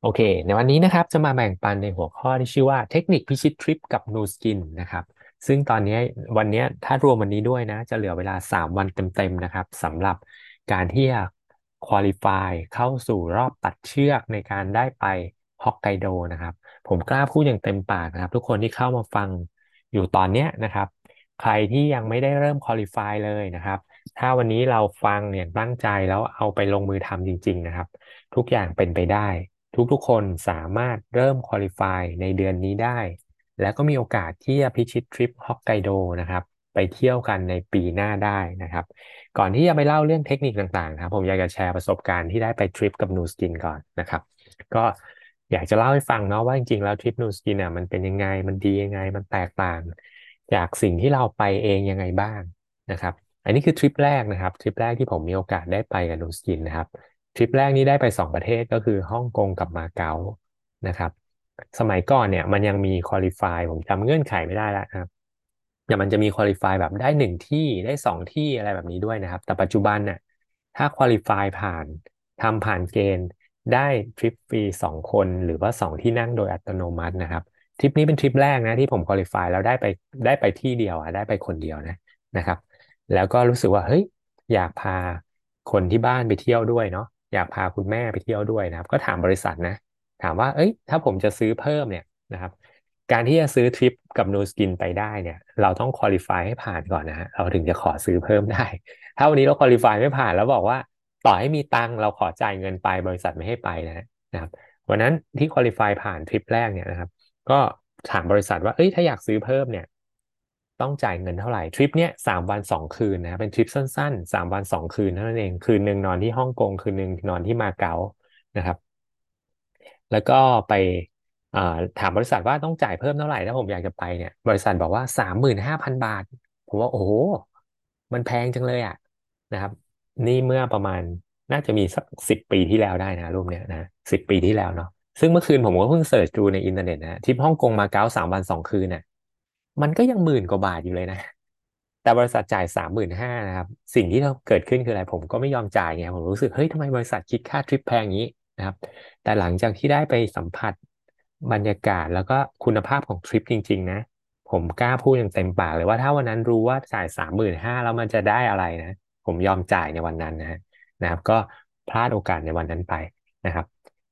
โอเค ในวันนี้นะครับจะมาแบ่งปันในหัวข้อที่ชื่อว่าเทคนิคพิชิตทริปกับ Nu Skin นะครับ ซึ่งตอนนี้วันนี้ถ้ารวมวันนี้ด้วยนะ จะเหลือเวลา 3 วันเต็มๆนะครับสำหรับการที่จะคุริฟายเข้าสู่รอบตัดเชือกในการได้ไปฮอกไกโดนะครับ ผมกล้าพูดอย่างเต็มปากนะครับ ทุกคนที่เข้ามาฟังอยู่ตอนนี้นะครับ ใครที่ยังไม่ได้เริ่มคุริฟายเลยนะครับ ถ้าวันนี้เราฟังเนี่ยตั้งใจแล้วเอาไปลงมือทำจริง ๆ นะครับ ทุกอย่างเป็นไปได้ ทุกๆ คนสามารถเริ่มคุริฟายในเดือนนี้ได้ แล้วก็มีโอกาสที่จะพิชิตทริปฮอกไกโดนะครับ ไปเที่ยวกันในปีหน้าได้นะครับ ก่อนที่จะไปเล่าเรื่องเทคนิคต่างๆครับผมอยากจะแชร์ประสบการณ์ที่ได้ไปทริปกับนูสกินก่อนนะครับ ก็อยากจะเล่าให้ฟังเนาะว่าจริงๆแล้วทริปนูสกินอะมันเป็นยังไงมันดียังไงมันแตกต่าง จากสิ่งที่เราไปเองยังไงบ้างนะครับ อันนี้คือทริปแรกนะครับทริปแรกที่ผมมีโอกาสได้ไปกับนูสกินนะครับ ทริปแรกนี้ได้ไปสองประเทศก็คือฮ่องกงกับมาเก๊านะครับ สมัยก่อนเนี่ยมันยังมีคุริฟายผมจำเงื่อนไขไม่ได้แล้วครับแต่มันจะมีคุริฟายแบบได้หนึ่งที่ได้สองที่อะไรแบบนี้ด้วยนะครับ แต่ปัจจุบันเนี่ยถ้าคุริฟายผ่านทำผ่านเกณฑ์ได้ทริปฟรีสองคนหรือว่าสองที่นั่งโดยอัตโนมัตินะครับทริปนี้เป็นทริปแรกนะที่ผมคุริฟายแล้วได้ไปได้ไปที่เดียวอะได้ไปคนเดียวนะนะครับ แล้วก็รู้สึกว่าเฮ้ยอยากพาคนที่บ้านไปเที่ยวด้วยเนาะ อยากพาคุณแม่ไปเที่ยวด้วยนะครับ ก็ถามบริษัทนะ ถามว่า เอ้ย ถ้าผมจะซื้อเพิ่มเนี่ยนะครับ การที่จะซื้อทริปกับโนสกินไปได้เนี่ย เราต้องคุริฟายให้ผ่านก่อนนะฮะเราถึงจะขอซื้อเพิ่มได้ ถ้าวันนี้เราคุริฟายไม่ผ่านแล้วบอกว่า ต่อให้มีตังเราขอจ่ายเงินไปบริษัทไม่ให้ไปนะนะครับวันนั้นที่คุริฟายผ่านทริปแรกเนี่ยนะครับ ก็ถามบริษัทว่าเอ้ยถ้าอยากซื้อเพิ่มเนี่ย ต้องจ่ายเงินเท่าไหร่ทริปเนี้ยสามวันสองคืนนะเป็นทริปสั้นๆสามวันสองคืนเท่านั้นเองคืนหนึ่งนอนที่ฮ่องกงคืนหนึ่งนอนที่มาเก๊านะครับ แล้วก็ไปถามบริษัทว่าต้องจ่ายเพิ่มเท่าไหร่ถ้าผมอยากจะไปเนี่ยบริษัทบอกว่าสามหมื่นห้าพันบาท ผมว่าโอ้โหมันแพงจังเลยอะนะครับ นี่เมื่อประมาณน่าจะมีสักสิบปีที่แล้วได้นะรูปเนี้ยนะสิบปีที่แล้วเนาะซึ่งเมื่อคืนผมก็เพิ่ง search ดูในอินเทอร์เน็ตนะที่ฮ่องกงมาเก๊าสามวันสองคืนเนี่ย มันก็ยังหมื่นกว่าบาทอยู่เลยนะ แต่บริษัทจ่ายสามหมื่นห้านะครับ สิ่งที่เกิดขึ้นคืออะไร ผมก็ไม่ยอมจ่ายไงผมรู้สึกเฮ้ยทำไมบริษัทคิดค่าทริปแพงงี้นะครับ แต่หลังจากที่ได้ไปสัมผัสบรรยากาศแล้วก็คุณภาพของทริปจริง ๆ นะ ผมกล้าพูดอย่างเต็มปากเลยว่าถ้าวันนั้นรู้ว่าจ่ายสามหมื่นห้าแล้วมันจะได้อะไรนะ ผมยอมจ่ายในวันนั้นนะนะครับ ก็พลาดโอกาสในวันนั้นไปนะครับ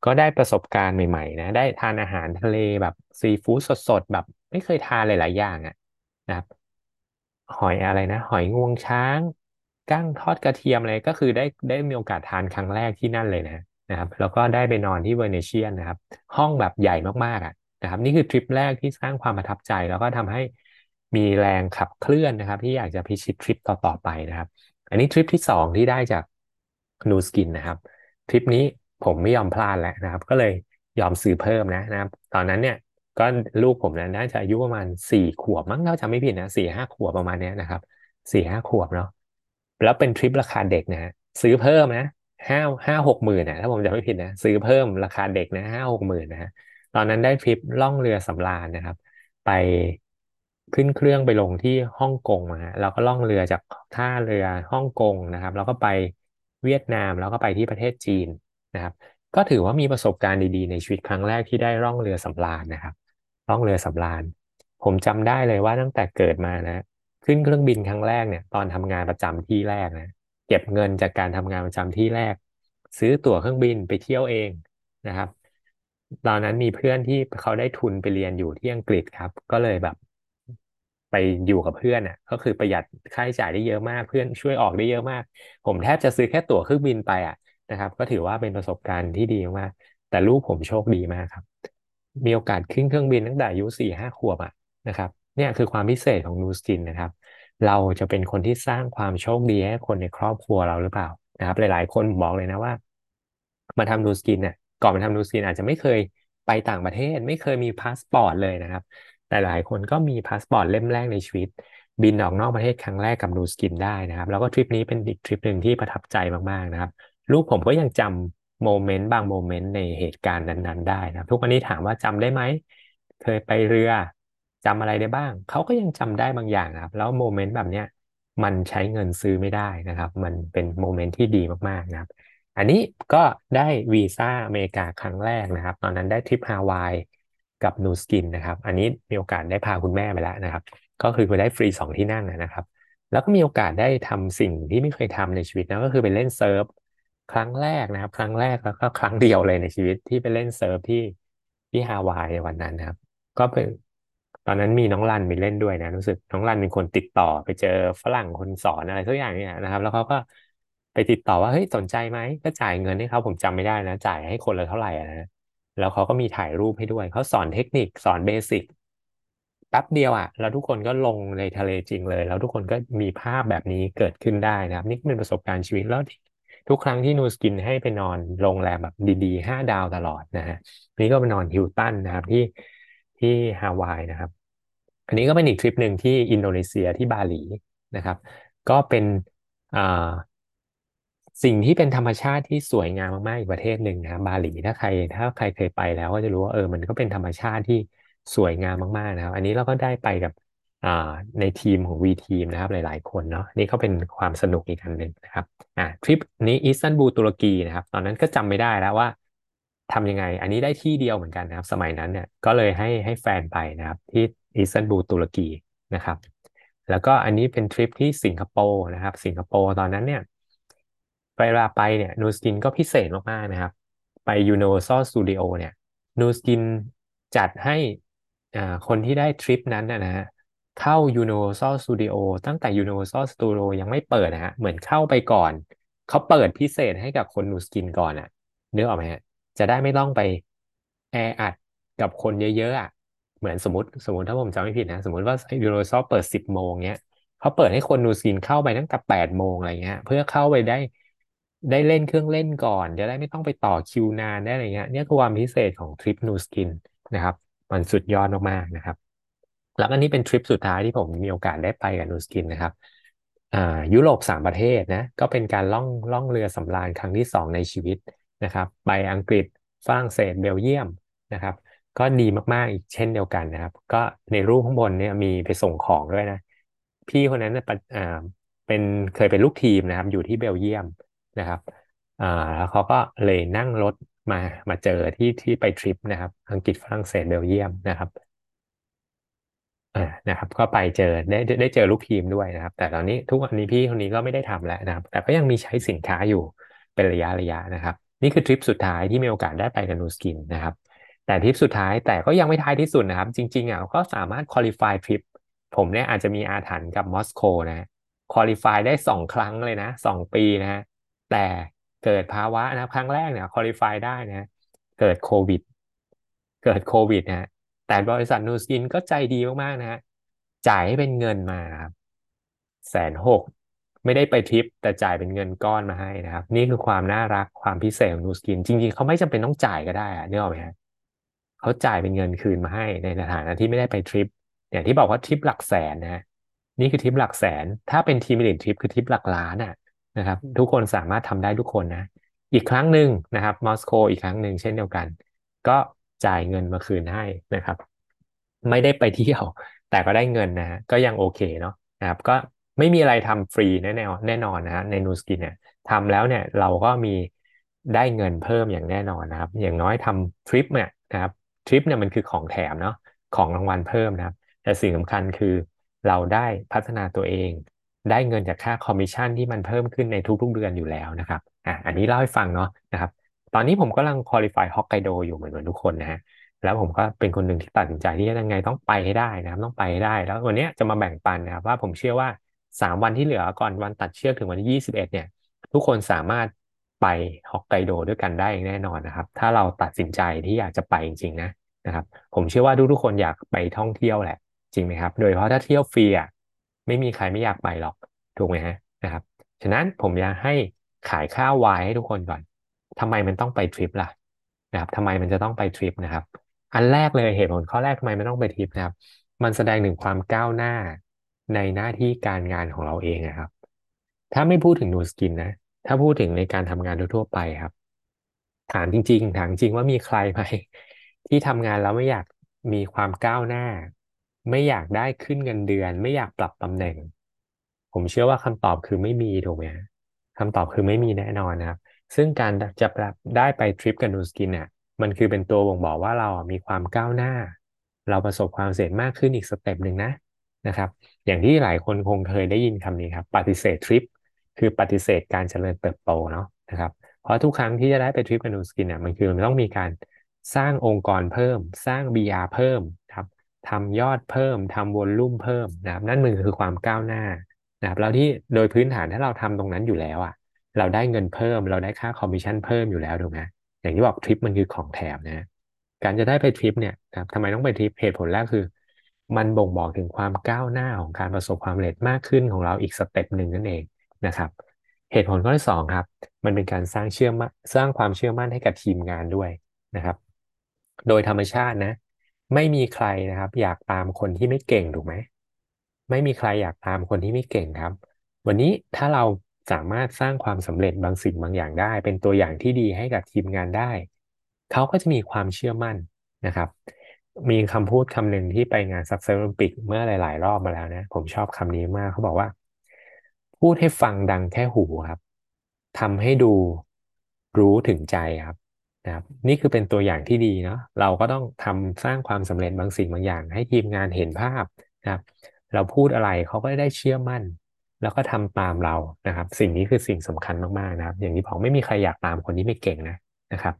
ก็ได้ประสบการณ์ใหม่ ๆ นะ ได้ทานอาหารทะเลแบบซีฟู้ดสดๆแบบ ไม่เคยทานหลาย ๆ อย่างอะนะครับ หอยอะไรนะ หอยงวงช้างกั้งทอดกระเทียมอะไรก็คือได้ได้มีโอกาสทานครั้งแรกที่นั่นเลยนะนะครับ แล้วก็ได้ไปนอนที่เวเนเชียนนะครับ ห้องแบบใหญ่มากๆอะนะครับ นี่คือทริปแรกที่สร้างความประทับใจ แล้วก็ทำให้มีแรงขับเคลื่อนนะครับ ที่อยากจะพิชิตทริปต่อๆไปนะครับ อันนี้ทริปที่สองที่ได้จากนูสกินนะครับทริปนี้ผมไม่ยอมพลาดแล้วนะครับ ก็เลยยอมซื้อเพิ่มนะนะครับ ตอนนั้นเนี่ย ก็ลูกผมนะน่าจะอายุประมาณสี่ขวบมั้งถ้าจำไม่ผิดนะสี่ห้าขวบประมาณนี้นะครับสี่ห้าขวบเนาะแล้วเป็นทริปราคาเด็กนะซื้อเพิ่มนะห้าห้าหกหมื่นนะถ้าผมจำไม่ผิดนะซื้อเพิ่มราคาเด็กนะห้าหกหมื่นนะฮะตอนนั้นได้ทริปล่องเรือสำราญนะครับ ไปขึ้นเครื่องไปลงที่ฮ่องกงนะฮะแล้วก็ล่องเรือจากท่าเรือฮ่องกงนะครับ แล้วก็ไปเวียดนามแล้วก็ไปที่ประเทศจีนนะครับ ก็ถือว่ามีประสบการณ์ดีๆ ในชีวิตครั้งแรกที่ได้ร่องเรือสำราญนะครับ ล่องเรือสำราญ ผมจำได้เลยว่าตั้งแต่เกิดมานะ ขึ้นเครื่องบินครั้งแรกเนี่ย ตอนทำงานประจำที่แรกนะ เก็บเงินจากการทำงานประจำที่แรก ซื้อตั๋วเครื่องบินไปเที่ยวเองนะครับ ตอนนั้นมีเพื่อนที่เขาได้ทุนไปเรียนอยู่ที่อังกฤษครับ ก็เลยแบบ ไปอยู่กับเพื่อนอะ ก็คือประหยัดค่าใช้จ่ายได้เยอะมากเพื่อนช่วยออกได้เยอะมาก ผมแทบจะซื้อแค่ตั๋วเครื่องบินไปอะนะครับ ก็ถือว่าเป็นประสบการณ์ที่ดีมากแต่ลูกผมโชคดีมากครับ มีโอกาสขึ้นเครื่องบินตั้งแต่อายุสี่ห้าขวบอะนะครับเนี่ยคือความพิเศษของนูสกินนะครับ เราจะเป็นคนที่สร้างความโชคดีให้คนในครอบครัวเราหรือเปล่านะครับ หลาย ๆ คนบอกเลยนะว่า มาทำนูสกินเนี่ยก่อนมาทำนูสกินอาจจะไม่เคยไปต่างประเทศไม่เคยมีพาสปอร์ตเลยนะครับ แต่หลายคนก็มีพาสปอร์ตเล่มแรกในชีวิต บินออกนอกประเทศครั้งแรกกับนูสกินได้นะครับ แล้วก็ทริปนี้เป็นอีกทริปหนึ่งที่ประทับใจมากๆนะครับ ลูกผมก็ยังจำ moment บาง moment ในเหตุการณ์นั้นๆ ได้นะทุกวันนี้ถามว่าจำได้ไหมเคยไปเรือจำอะไรได้บ้าง เขาก็ยังจำได้บางอย่างครับ แล้ว moment แบบเนี้ยมันใช้เงินซื้อไม่ได้นะครับ มันเป็น moment ที่ดีมากๆนะครับ อันนี้ก็ได้วีซ่าอเมริกาครั้งแรกนะครับ ตอนนั้นได้ทริปฮาวายกับนูสกินนะครับ อันนี้มีโอกาสได้พาคุณแม่ไปแล้วนะครับ ก็คือไปได้ฟรีสองที่นั่งนะครับ แล้วก็มีโอกาสได้ทำสิ่งที่ไม่เคยทำในชีวิตนะก็คือไปเล่น surf ครั้งแรกนะครับ ครั้งแรกแล้วก็ครั้งเดียวเลยในชีวิตที่ไปเล่น surf ที่ที่ฮาวายในวันนั้นนะครับ ก็เป็นตอนนั้นมีน้องรันไปเล่นด้วยนะรู้สึกน้องรันเป็นคนติดต่อไปเจอฝรั่งคนสอนอะไรสักอย่างเนี่ยนะครับ แล้วเขาก็ไปติดต่อว่าเฮ้ยสนใจไหมก็จ่ายเงินให้เขาผมจำไม่ได้นะ จ่ายให้คนละเท่าไหร่นะแล้วเขาก็มีถ่ายรูปให้ด้วยเขาสอนเทคนิคสอนเบสิกแป๊บเดียวอะแล้วทุกคนก็ลงในทะเลจริงเลย แล้วทุกคนก็มีภาพแบบนี้เกิดขึ้นได้นะครับ นี่เป็นประสบการณ์ชีวิตแล้วทุ ทุกครั้งที่นูสกินให้ไปนอนโรงแรมแบบดีๆห้าดาวตลอดนะฮะนี่ก็ไปนอนฮิลตันนะครับที่ที่ฮาวายนะครับ อันนี้ก็เป็นอีกทริปหนึ่งที่อินโดนีเซียที่บาหลีนะครับ ก็เป็นอ่าสิ่งที่เป็นธรรมชาติที่สวยงามมากๆอีกประเทศหนึ่งนะบบาหลีถ้าใครถ้าใครเคยไปแล้วก็จะรู้ว่าเออมันก็เป็นธรรมชาติที่สวยงามมากๆนะครับ อันนี้เราก็ได้ไปกับ ในทีมของวีทีมนะครับหลายๆ คนเนาะนี่ก็เป็นความสนุกอีกอันหนึ่งนะครับอ่าทริปนี้อิสตันบูลตุรกีนะครับ ตอนนั้นก็จำไม่ได้แล้วว่าทำยังไง อันนี้ได้ที่เดียวเหมือนกันนะครับ สมัยนั้นเนี่ยก็เลยให้ให้แฟนไปนะครับ ที่อิสตันบูลตุรกีนะครับ แล้วก็อันนี้เป็นทริปที่สิงคโปร์นะครับ สิงคโปร์ตอนนั้นเนี่ยเวลาไปเนี่ยนูสกินก็พิเศษมากๆนะครับ ไป Universal Studio เนี่ยนูสกินจัดให้อ่าคนที่ได้ทริปนั้นนะฮะ เข้า Universal Studio ตั้งแต่ Universal Studio ยังไม่เปิดนะฮะ เหมือนเข้าไปก่อน เขาเปิดพิเศษให้กับคนนูสกินก่อนอะนึกออกไหมฮะ จะได้ไม่ต้องไปแออัดกับคนเยอะๆอะ เหมือนสมมติสมมติถ้าผมจำไม่ผิดนะ สมมติว่า Universal เปิดสิบโมงเงี้ยเขาเปิดให้คนนูสกินเข้าไปตั้งแต่แปดโมงอะไรเงี้ย เพื่อเข้าไปได้ได้เล่นเครื่องเล่นก่อนจะได้ไม่ต้องไปต่อคิวนานได้อะไรเงี้ยเนี่ยคือความพิเศษของทริปนูสกินนะครับ มันสุดยอดมากๆนะครับ แล้วก็นี่เป็นทริปสุดท้ายที่ผมมีโอกาสได้ไปกับนูสกินนะครับอ่ายุโรปสามประเทศนะ ก็เป็นการล่องล่องเรือสำราญครั้งที่สองในชีวิตนะครับ ไปอังกฤษฝรั่งเศสเบลเยียมนะครับ ก็ดีมาก ๆ อีกเช่นเดียวกันนะครับ ก็ในรูปข้างบนเนี่ยมีไปส่งของด้วยนะ พี่คนนั้นอ่าเป็นเคยเป็นลูกทีมนะครับ อยู่ที่เบลเยียมนะครับอ่าแล้วเขาก็เลยนั่งรถมามาเจอที่ที่ไปทริปนะครับ อังกฤษฝรั่งเศสเบลเยียมนะครับ อ่านะครับ ก็ไปเจอได้ได้เจอลูกทีมด้วยนะครับ แต่ตอนนี้ทุกวันนี้พี่คนนี้ก็ไม่ได้ทำแล้วนะครับ แต่ก็ยังมีใช้สินค้าอยู่เป็นระยะระยะนะครับ นี่คือทริปสุดท้ายที่มีโอกาสได้ไปกับนูสกินนะครับ แต่ทริปสุดท้ายแต่ก็ยังไม่ท้ายที่สุดนะครับ จริงๆอะก็สามารถคุริฟายทริปผมเนี่ยอาจจะมีอาถรรพ์กับมอสโกนะคุริฟายได้สองครั้งเลยนะสองปีนะฮะแต่เกิดภาวะนะครั้งแรกเนี่ยคุริฟายได้นะ เกิดโควิด เกิดโควิดนะ แต่บริษัทนูสกินก็ใจดีมากๆนะฮะจ่ายให้เป็นเงินมาครับแสนหกไม่ได้ไปทริป แต่จ่ายเป็นเงินก้อนมาให้นะครับ นี่คือความน่ารักความพิเศษของนูสกิน จริง ๆ เขาไม่จำเป็นต้องจ่ายก็ได้อะเนี่ยหรอไหมฮะเขาจ่ายเป็นเงินคืนมาให้ในฐานะที่ไม่ได้ไปทริปอย่างที่บอกว่าทริปหลักแสนนะนี่คือทริปหลักแสน ถ้าเป็น Team Elite ทริปคือทริปหลักล้านอะนะครับ ทุกคนสามารถทำได้ทุกคนนะ อีกครั้งหนึ่งนะครับมอสโกอีกครั้งหนึ่งเช่นเดียวกัน ก็ จ่ายเงินมาคืนให้นะครับ ไม่ได้ไปเที่ยว แต่ก็ได้เงินนะฮะก็ยังโอเคเนาะนะครับก็ไม่มีอะไรทำฟรีแน่แน่แน่นอนนะฮะในนูสกินเนี่ยทำแล้วเนี่ยเราก็มีได้เงินเพิ่มอย่างแน่นอนนะครับ อย่างน้อยทำทริปเนี่ยนะครับทริปเนี่ยมันคือของแถมเนาะของรางวัลเพิ่มนะครับ แต่สิ่งสำคัญคือเราได้พัฒนาตัวเอง ได้เงินจากค่าคอมมิชชั่นที่มันเพิ่มขึ้นในทุกๆเดือนอยู่แล้วนะครับอะอันนี้เล่าให้ฟังเนาะนะครับ ตอนนี้ผมกำลัง qualify ฮอกไกโดอยู่เหมือนเหมือนทุกคนนะฮะแล้วผมก็เป็นคนหนึ่งที่ตัดสินใจที่จะยังไงต้องไปให้ได้นะครับ ต้องไปให้ได้ แล้ววันนี้จะมาแบ่งปันนะครับ ว่าผมเชื่อว่าสามวันที่เหลือก่อนวันตัดเชือกถึงวันที่ยี่สิบเอ็ดเนี่ย ทุกคนสามารถไปฮอกไกโดด้วยกันได้แน่นอนนะครับ ถ้าเราตัดสินใจที่อยากจะไปจริงๆนะนะครับ ผมเชื่อว่าทุกๆคนอยากไปท่องเที่ยวแหละ จริงไหมครับ โดยเฉพาะถ้าเที่ยวฟรีอะไม่มีใครไม่อยากไปหรอกถูกไหมฮะนะครับ ฉะนั้นผมอยากให้ขายข้าววายให้ทุกคนก่อน ทำไมมันต้องไปทริปล่ะนะครับทำไมมันจะต้องไปทริปนะครับ อันแรกเลยเหตุผลข้อแรกทำไมมันต้องไปทริปนะครับ มันแสดงถึงความก้าวหน้าในหน้าที่การงานของเราเองนะครับ ถ้าไม่พูดถึงนูสกินนะ ถ้าพูดถึงในการทำงานทั่วไปครับ ถามจริง ๆ ถามจริงว่ามีใครไหมที่ทำงานแล้วไม่อยากมีความก้าวหน้า ไม่อยากได้ขึ้นเงินเดือน ไม่อยากปรับตำแหน่ง ผมเชื่อว่าคำตอบคือไม่มีถูกไหมคำตอบคือไม่มีแน่นอนนะครับ ซึ่งการจะได้ไปทริปกับนูสกินเนี่ยมันคือเป็นตัวบ่งบอกว่าเรามีความก้าวหน้า เราประสบความสำเร็จมากขึ้นอีก step หนึ่งนะนะครับ อย่างที่หลายคนคงเคยได้ยินคำนี้ครับ ปฏิเสธทริป คือปฏิเสธการเจริญเติบโตเนาะนะครับ เพราะทุกครั้งที่จะได้ไปทริปกับ Nu Skin เนี่ยมันคือมันต้องมีการสร้างองค์กรเพิ่ม สร้าง BR เพิ่มครับทำยอดเพิ่มทำ volume เพิ่มนะครับ นั่นมันคือความก้าวหน้านะครับแล้วที่โดยพื้นฐานถ้าเราทำตรงนั้นอยู่แล้วอะ เราได้เงินเพิ่ม เราได้ค่าคอมมิชชั่นเพิ่มอยู่แล้วถูกไหมอย่างที่บอกทริปมันคือของแถมนะการจะได้ไปทริปเนี่ยนะครับทำไมต้องไปทริปเหตุผลแรกคือ มันบ่งบอกถึงความก้าวหน้าของการประสบความสำเร็จมากขึ้นของเราอีก step หนึ่งนั่นเองนะครับ เหตุผลข้อที่สองครับ มันเป็นการสร้างเชื่อมั่นสร้างความเชื่อมั่นให้กับทีมงานด้วยนะครับ โดยธรรมชาตินะ ไม่มีใครนะครับ อยากตามคนที่ไม่เก่งถูกไหมไม่มีใครอยากตามคนที่ไม่เก่งครับ วันนี้ถ้าเรา สามารถสร้างความสำเร็จบางสิ่งบางอย่างได้ เป็นตัวอย่างที่ดีให้กับทีมงานได้ เขาก็จะมีความเชื่อมั่นนะครับ มีคำพูดคำหนึ่งที่ไปงาน Success Olympic เมื่อหลาย ๆ รอบมาแล้วนะ ผมชอบคำนี้มากเขาบอกว่า พูดให้ฟังดังแค่หูครับทำให้ดูรู้ถึงใจครับนะครับ นี่คือเป็นตัวอย่างที่ดีเนาะเราก็ต้องทำสร้างความสำเร็จบางสิ่งบางอย่าง ให้ทีมงานเห็นภาพนะครับ เราพูดอะไรเขาก็ได้เชื่อมั่น แล้วก็ทำตามเรานะครับ สิ่งนี้คือสิ่งสำคัญมากๆนะครับ อย่างที่บอกไม่มีใครอยากตามคนที่ไม่เก่งนะนะครับ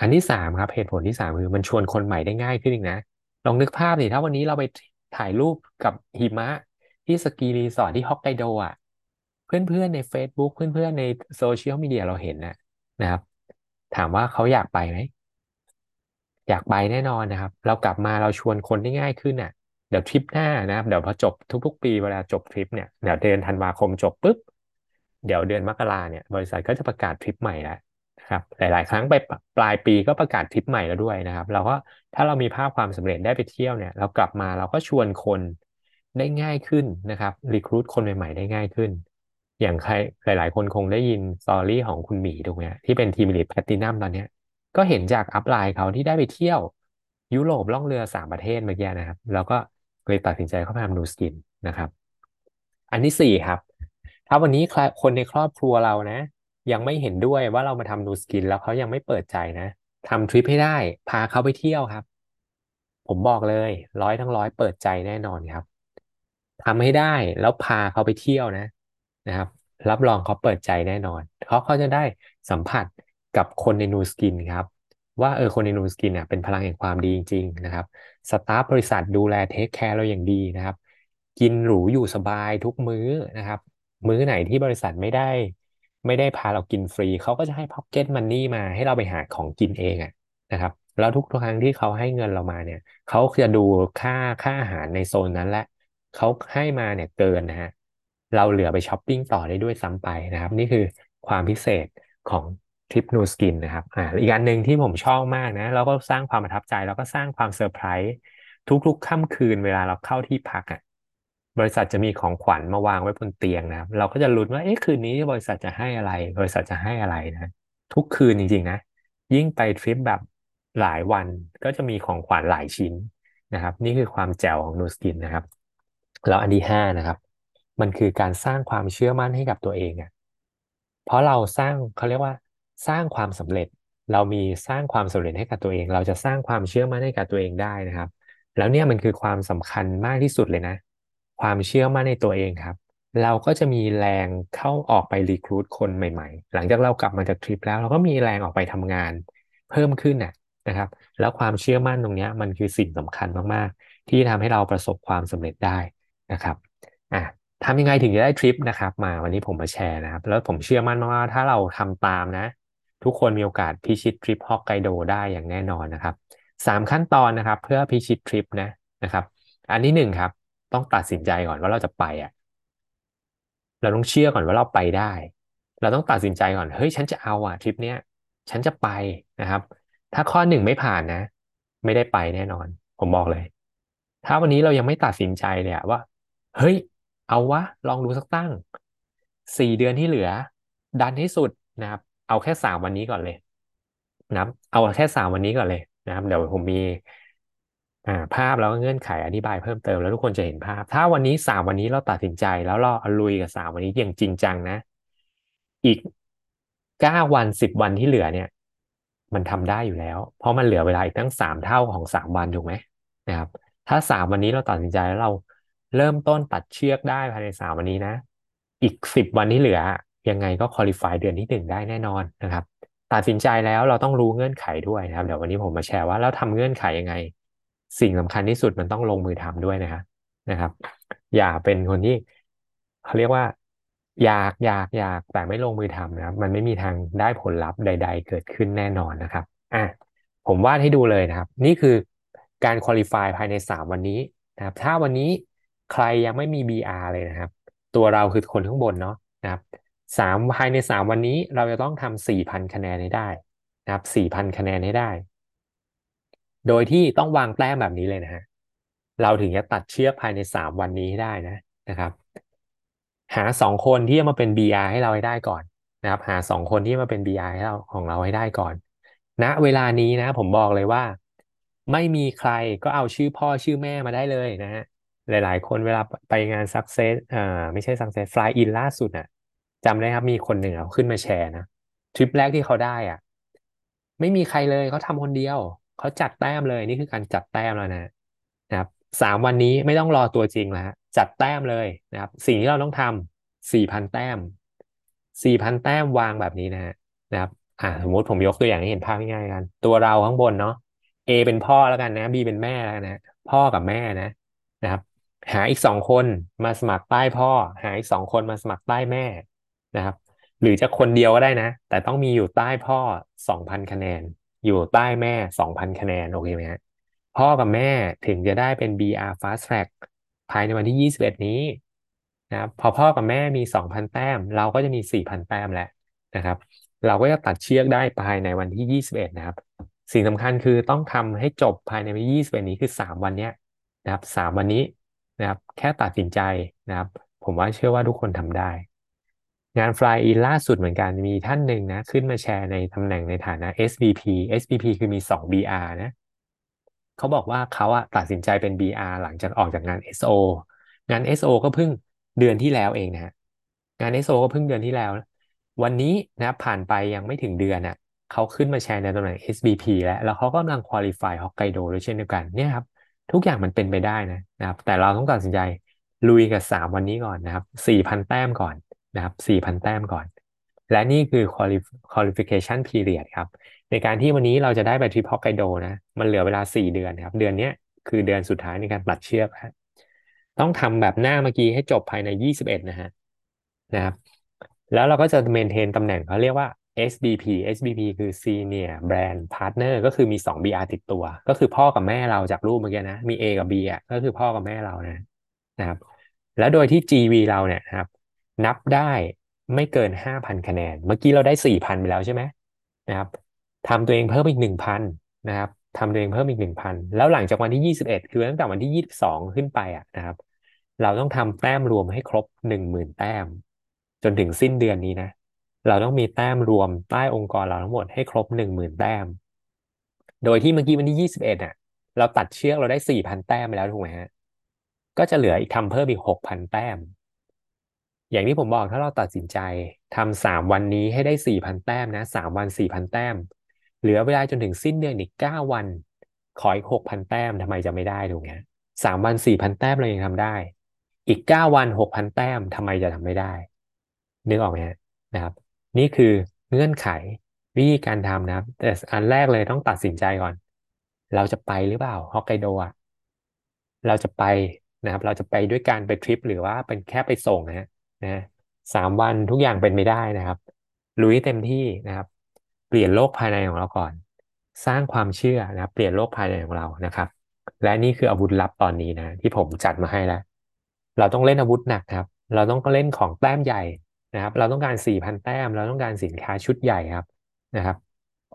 อันที่สามครับเหตุผลที่สามคือมันชวนคนใหม่ได้ง่ายขึ้นอีกนะลองนึกภาพดิถ้าวันนี้เราไปถ่ายรูปกับหิมะที่สกีรีสอร์ทที่ฮอกไกโดอะเพื่อนๆใน Facebook เพื่อนๆในโซเชียลมีเดียเราเห็นนะนะครับ ถามว่าเขาอยากไปไหมอยากไปแน่นอนนะครับ เรากลับมาเราชวนคนได้ง่ายขึ้นอะ เดี๋ยวทริปหน้านะครับเดี๋ยวพอจบทุก ๆ ปีเวลาจบทริปเนี่ยเดี๋ยวเดือนธันวาคมจบปุ๊บเดี๋ยวเดือนมกราเนี่ย บริษัทก็จะประกาศทริปใหม่แล้วครับหลาย ๆ ครั้งไปปลายปีก็ประกาศทริปใหม่แล้วด้วยนะครับ เราก็ถ้าเรามีภาพความสำเร็จได้ไปเที่ยวเนี่ย เรากลับมาเราก็ชวนคนได้ง่ายขึ้นนะครับ recruit คนใหม่ ๆ ได้ง่ายขึ้น อย่างใครหลาย ๆ คนคงได้ยิน story ของคุณหมีถูกไหมที่เป็น Team Elite Platinum ตอนเนี้ยก็เห็นจาก upline เขาที่ได้ไปเที่ยว ยุโรปล่องเรือสามประเทศเมื่อกี้นะครับ แล้วก็ เลยตัดสินใจเข้าไปทำ Nu Skinนะครับ อันที่สี่ครับ ถ้าวันนี้คนในครอบครัวเรานะ ยังไม่เห็นด้วยว่าเรามาทำนูสกิน แล้วเขายังไม่เปิดใจนะทำทริปให้ได้ พาเขาไปเที่ยวครับ ผมบอกเลยร้อยทั้งร้อยเปิดใจแน่นอนครับทำให้ได้แล้วพาเขาไปเที่ยวนะนะครับ รับรองเขาเปิดใจแน่นอนเขาเขาจะได้สัมผัสกับคนในนูสกินครับ ว่าเออคนในนูสกินเนี่ยเป็นพลังแห่งความดีจริง ๆ นะครับstaff บริษัทดูแล take care เราอย่างดีนะครับ กินหรูอยู่สบายทุกมื้อนะครับ มื้อไหนที่บริษัทไม่ได้ ไม่ได้พาเรากินฟรี เขาก็จะให้ pocket money มาให้เราไปหาของกินเองอะนะครับแล้วทุกครั้งที่เขาให้เงินเรามาเนี่ยเขาจะดูค่าค่าอาหารในโซนนั้นและเขาให้มาเนี่ยเกินนะฮะเราเหลือไปช้อปปิ้งต่อได้ด้วยซ้ำไปนะครับ นี่คือความพิเศษของ ทริป Nu Skin นะครับอ่าอีกอันหนึ่งที่ผมชอบมากนะ แล้วก็สร้างความประทับใจ แล้วก็สร้างความเซอร์ไพรส์ทุกๆค่ำคืนเวลาเราเข้าที่พักอะบริษัทจะมีของขวัญมาวางไว้บนเตียงนะครับ เราก็จะลุ้นว่าเอ๊ะคืนนี้บริษัทจะให้อะไร บริษัทจะให้อะไรนะ ทุกคืนจริงๆนะ ยิ่งไปทริปแบบหลายวันก็จะมีของขวัญหลายชิ้นนะครับ นี่คือความแจ๋วของนูสกินนะครับ แล้วอันที่ห้านะครับ มันคือการสร้างความเชื่อมั่นให้กับตัวเองอะเพราะเราสร้างเขาเรียกว่า สร้างความสำเร็จ เรามีสร้างความสำเร็จให้กับตัวเอง เราจะสร้างความเชื่อมั่นให้กับตัวเองได้นะครับ แล้วเนี่ยมันคือความสำคัญมากที่สุดเลยนะ ความเชื่อมั่นในตัวเองครับ เราก็จะมีแรงเข้าออกไปรีครูดคนใหม่ ๆ หลังจากเรากลับมาจากทริปแล้ว เราก็มีแรงออกไปทำงาน เพิ่มขึ้นน่ะนะครับ แล้วความเชื่อมั่นตรงนี้มันคือสิ่งสำคัญมากๆ ที่ทำให้เราประสบความสำเร็จได้นะครับอะทำยังไงถึงจะได้ทริปนะครับ มาวันนี้ผมมาแชร์นะครับ แล้วผมเชื่อมั่นว่าถ้าเราทำตามนะ ทุกคนมีโอกาสพิชิตทริปฮอกไกโดได้อย่างแน่นอนนะครับสามขั้นตอนนะครับ เพื่อพิชิตทริปนะนะครับ อันที่หนึ่งครับ ต้องตัดสินใจก่อนว่าเราจะไปอะเราต้องเชื่อก่อนว่าเราไปได้ เราต้องตัดสินใจก่อนเฮ้ยฉันจะเอาอะทริปเนี้ยฉันจะไปนะครับ ถ้าข้อหนึ่งไม่ผ่านนะ ไม่ได้ไปแน่นอน ผมบอกเลย ถ้าวันนี้เรายังไม่ตัดสินใจเลยว่า เฮ้ย เอาวะลองดูสักตั้งสี่เดือนที่เหลือ ดันให้สุดนะครับ เอาแค่สามวันนี้ก่อนเลยนะครับเอาแค่สามวันนี้ก่อนเลยนะครับ เดี๋ยวผมมีอ่าภาพแล้วก็เงื่อนไขอธิบายเพิ่มเติมแล้วทุกคนจะเห็นภาพ ถ้าวันนี้สามวันนี้เราตัดสินใจ แล้วเราลุยกับสามวันนี้อย่างจริงจังนะ อีกเก้าวันสิบวันที่เหลือเนี่ย มันทำได้อยู่แล้ว เพราะมันเหลือเวลาอีกตั้งสามเท่าของสามวันถูกไหมนะครับ ถ้าสามวันนี้เราตัดสินใจแล้วเราเริ่มต้นตัดเชือกได้ภายในสามวันนี้นะ อีกสิบวันที่เหลือ ยังไงก็คุริฟายเดือนที่หนึ่งได้แน่นอนนะครับตัดสินใจแล้วเราต้องรู้เงื่อนไขด้วยนะครับ เดี๋ยววันนี้ผมมาแชร์ว่าเราทำเงื่อนไขยังไง สิ่งสำคัญที่สุดมันต้องลงมือทำด้วยนะครับนะครับ อย่าเป็นคนที่เขาเรียกว่า อยากอยากอยากแต่ไม่ลงมือทำนะครับ มันไม่มีทางได้ผลลัพธ์ใด ๆ เกิดขึ้นแน่นอนนะครับอะผมวาดให้ดูเลยนะครับ นี่คือการคุริฟายภายในสามวันนี้นะครับ ถ้าวันนี้ใครยังไม่มี BR เลยนะครับ ตัวเราคือคนข้างบนเนาะนะครับ สามภายในสามวันนี้เราจะต้องทำสี่พันคะแนนให้ได้นะครับสี่พันคะแนนให้ได้ โดยที่ต้องวางแต้มแบบนี้เลยนะฮะเราถึงจะตัดเชือกภายในสามวันนี้ให้ได้นะนะครับ หาสองคนที่จะมาเป็น BR ให้เราให้ได้ก่อนนะครับ หาสองคนที่มาเป็น BR ให้เราของเราให้ได้ก่อนณนะเวลานี้นะ ผมบอกเลยว่า ไม่มีใครก็เอาชื่อพ่อชื่อแม่มาได้เลยนะฮะหลาย ๆ คนเวลาไปงาน success อ่าไม่ใช่ success fly in ล่าสุดอะ จำได้ครับ มีคนหนึ่งเขาขึ้นมาแชร์นะทริปแรกที่เขาได้อะ ไม่มีใครเลยเขาทำคนเดียว เขาจัดแต้มเลยนี่คือการจัดแต้มแล้วนะนะครับสามวันนี้ไม่ต้องรอตัวจริงแล้วจัดแต้มเลยนะครับ สิ่งที่เราต้องทำสี่พันแต้มสี่พันแต้มวางแบบนี้นะฮะนะครับอ่าสมมติผมยกตัวอย่างให้เห็นภาพง่ายๆกัน ตัวเราข้างบนเนาะ A เป็นพ่อแล้วกันนะ B เป็นแม่แล้วนะ พ่อกับแม่นะนะครับ หาอีกสองคนมาสมัครใต้พ่อ หาอีกสองคนมาสมัครใต้แม่ นะครับ หรือจะคนเดียวก็ได้นะ แต่ต้องมีอยู่ใต้พ่อสองพันคะแนน อยู่ใต้แม่สองพันคะแนนโอเคไหมฮะพ่อกับแม่ถึงจะได้เป็น BR Fast Track ภายในวันที่ยี่สิบเอ็ดนี้นะครับพอพ่อกับแม่มีสองพันแต้ม เราก็จะมีสี่พันแต้มแล้วนะครับ เราก็จะตัดเชือกได้ภายในวันที่ยี่สิบเอ็ดนะครับ สิ่งสำคัญคือต้องทำให้จบภายในวันที่ยี่สิบเอ็ดนี้คือสามวันเนี้ยนะครับสามวันนี้นะครับ แค่ตัดสินใจนะครับ ผมว่าเชื่อว่าทุกคนทำได้ งาน Fly In ล่าสุดเหมือนกันมีท่านหนึ่งนะ ขึ้นมาแชร์ในตำแหน่งในฐานะ SVP SVP คือมี2 BR นะเขาบอกว่าเขาอะตัดสินใจเป็น BR หลังจากออกจากงาน SO งาน SO ก็เพิ่งเดือนที่แล้วเองนะ งาน SO ก็เพิ่งเดือนที่แล้ว วันนี้นะผ่านไปยังไม่ถึงเดือนอะเขาขึ้นมาแชร์ในตำแหน่ง SVP แล้ว แล้วเขากำลัง qualify ฮอกไกโดด้วยเช่นเดียวกันเนี่ยครับทุกอย่างมันเป็นไปได้นะนะครับ แต่เราต้องตัดสินใจลุยกับ 3 วันนี้ก่อนนะครับ4,000 แต้มก่อน นะครับ4,000 แต้มก่อน และนี่คือ qualification period ครับ ในการที่วันนี้เราจะได้ไปทริปฮอกไกโดนะ มันเหลือเวลา 4 เดือนครับ เดือนนี้คือเดือนสุดท้ายในการปัดเชือกครับต้องทำแบบหน้าเมื่อกี้ให้จบภายใน 21 นะฮะนะครับ แล้วเราก็จะ maintain ตำแหน่งเขาเรียกว่า SBP SBP คือ Senior Brand Partner ก็คือมี 2 BR ติดตัว ก็คือพ่อกับแม่เราจากรูปเมื่อกี้นะ มี A กับ B อะก็คือพ่อกับแม่เรานะนะครับ แล้วโดยที่ GV เราเนี่ยนะครับ นับได้ไม่เกิน5,000คะแนน เมื่อกี้เราได้4,000ไปแล้วใช่ไหมนะครับทำตัวเองเพิ่มอีก1,000นะครับทำตัวเองเพิ่มอีก1,000แล้วหลังจากวันที่21คือตั้งแต่วันที่22ขึ้นไปอะนะครับ เราต้องทำแต้มรวมให้ครบ10,000แต้ม จนถึงสิ้นเดือนนี้นะ เราต้องมีแต้มรวมใต้องค์กรเราทั้งหมดให้ครบ10,000แต้ม โดยที่เมื่อกี้วันที่21อะ เราตัดเชือกเราได้4,000แต้มไปแล้วถูกไหมฮะก็จะเหลืออีกทำเพิ่มอีก6,000แต้ม อย่างที่ผมบอกถ้าเราตัดสินใจทำสามวันนี้ให้ได้สี่พันแต้มนะสามวันสี่พันแต้ม เหลือเวลาจนถึงสิ้นเดือนอีกเก้าวัน ขออีกหกพันแต้มทำไมจะไม่ได้ถูกไหมสามวันสี่พันแต้มเรายังทำได้ อีกเก้าวันหกพันแต้มทำไมจะทำไม่ได้ นึกออกไหมนะครับ นี่คือเงื่อนไขวิธีการทำนะครับ แต่อันแรกเลยต้องตัดสินใจก่อน เราจะไปหรือเปล่าฮอกไกโดอะเราจะไปนะครับ เราจะไปด้วยการไปทริปหรือว่าเป็นแค่ไปส่งนะ นะสามวันทุกอย่างเป็นไม่ได้นะครับลุยเต็มที่นะครับ เปลี่ยนโลกภายในของเราก่อน สร้างความเชื่อนะครับเปลี่ยนโลกภายในของเรานะครับ และนี่คืออาวุธลับตอนนี้นะ ที่ผมจัดมาให้แล้วเราต้องเล่นอาวุธหนักครับ เราต้องเล่นของแต้มใหญ่นะครับ เราต้องการสี่พันแต้ม เราต้องการสินค้าชุดใหญ่ครับนะครับ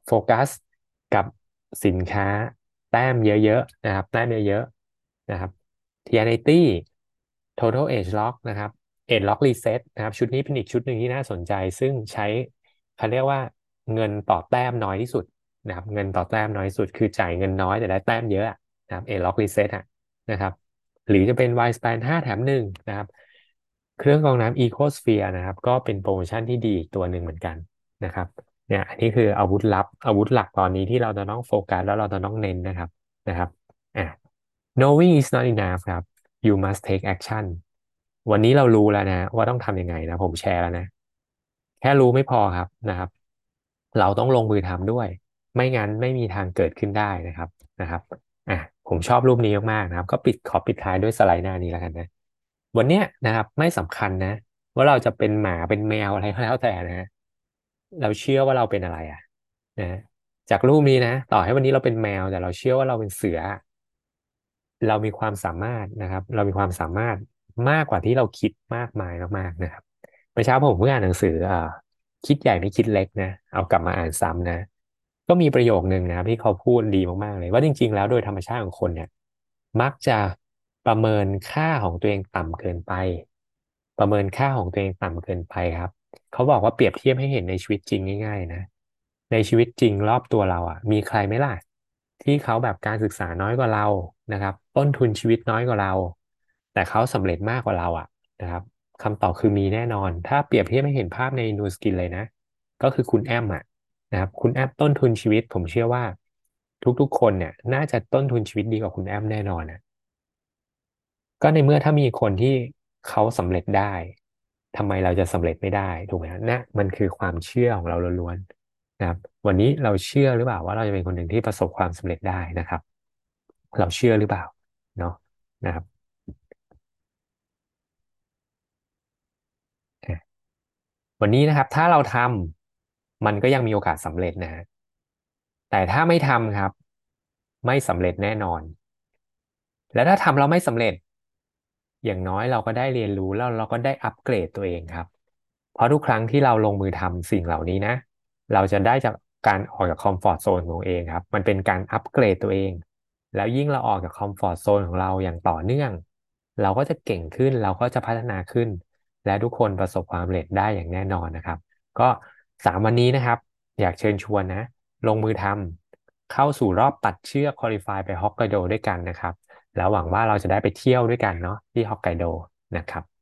โฟกัสกับสินค้าแต้มเยอะๆนะครับ แต้มเยอะๆนะครับ TNT Total ageLOC นะครับ ageLOC Reset นะครับ ชุดนี้เป็นอีกชุดหนึ่งที่น่าสนใจ ซึ่งใช้เขาเรียกว่าเงินต่อแต้มน้อยที่สุดนะครับเงินต่อแต้มน้อยสุดคือจ่ายเงินน้อยแต่ได้แต้มเยอะนะครับ ageLOC Reset นะครับ หรือจะเป็น Y-Span 5 แถมหนึ่งนะครับ เครื่องกรองน้ำ EcoSphere นะครับ ก็เป็นโปรโมชั่นที่ดีอีกตัวหนึ่งเหมือนกันนะครับเนี่ยอันนี้คืออาวุธลับอาวุธหลักตอนนี้ที่เราจะต้องโฟกัสแล้วเราจะต้องเน้นนะครับนะครับอะ knowing is not enough ครับ you must take action วันนี้เรารู้แล้วนะว่าต้องทำยังไงนะผมแชร์แล้วนะ แค่รู้ไม่พอครับนะครับ เราต้องลงมือทำด้วย ไม่งั้นไม่มีทางเกิดขึ้นได้นะครับนะครับอะผมชอบรูปนี้มากๆนะครับ ก็ปิดขอปิดท้ายด้วยสไลด์หน้านี้แล้วกันนะ วันเนี้ยนะครับไม่สำคัญนะ ว่าเราจะเป็นหมาเป็นแมวอะไรก็แล้วแต่นะ เราเชื่อว่าเราเป็นอะไรอะนะจากรูปนี้นะ ต่อให้วันนี้เราเป็นแมวแต่เราเชื่อว่าเราเป็นเสือ เรามีความสามารถนะครับ เรามีความสามารถ มากกว่าที่เราคิดมากมายมากๆนะครับเมื่อเช้าผมเพิ่งอ่านหนังสืออ่าคิดใหญ่ไม่คิดเล็กนะ เอากลับมาอ่านซ้ำนะ ก็มีประโยคหนึ่งนะที่เขาพูดดีมากๆเลย ว่าจริง ๆ แล้วโดยธรรมชาติของคนเนี่ย มักจะประเมินค่าของตัวเองต่ำเกินไป ประเมินค่าของตัวเองต่ำเกินไปครับ เขาบอกว่าเปรียบเทียบให้เห็นในชีวิตจริงง่าย ๆ นะ ในชีวิตจริงรอบตัวเราอะ มีใครไหมล่ะที่เขาแบบการศึกษาน้อยกว่าเรานะครับ ต้นทุนชีวิตน้อยกว่าเรา แต่เขาสำเร็จมากกว่าเราอะนะครับคำตอบคือมีแน่นอน ถ้าเปรียบเทียบให้เห็นภาพในนูสกินเลยนะ ก็คือคุณแอมอะนะครับ คุณแอมต้นทุนชีวิต ผมเชื่อว่า ทุกๆ คนเนี่ย น่าจะต้นทุนชีวิตดีกว่าคุณแอมแน่นอนนะก็ในเมื่อถ้ามีคนที่เขาสำเร็จได้ทำไมเราจะสำเร็จไม่ได้ถูกไหมนะมันคือความเชื่อของเราล้วนๆนะครับ วันนี้เราเชื่อหรือเปล่าว่าเราจะเป็นคนหนึ่งที่ประสบความสำเร็จได้นะครับ เราเชื่อหรือเปล่าเนาะนะครับอะ วันนี้นะครับ ถ้าเราทำมันก็ยังมีโอกาสสำเร็จนะฮะแต่ถ้าไม่ทำครับ ไม่สำเร็จแน่นอน และถ้าทำเราไม่สำเร็จ อย่างน้อยเราก็ได้เรียนรู้แล้วเราก็ได้อัปเกรดตัวเองครับ เพราะทุกครั้งที่เราลงมือทำสิ่งเหล่านี้นะ เราจะได้จากการออกจากคอมฟอร์ z โซนของเองครับ มันเป็นการอัปเกรดตัวเอง แล้วยิ่งเราออกจากคอมฟอร์ z โซนของเราอย่างต่อเนื่อง เราก็จะเก่งขึ้นเราก็จะพัฒนาขึ้น และทุกคนประสบความสำเร็จได้อย่างแน่นอนนะครับ ก็สามวันนี้นะครับ อยากเชิญชวนนะ ลงมือทำเข้าสู่รอบตัดเชือกคอลิฟายไปฮอกไกโดด้วยกันนะครับ แล้วหวังว่าเราจะได้ไปเที่ยวด้วยกันเนาะที่ฮอกไกโดนะครับ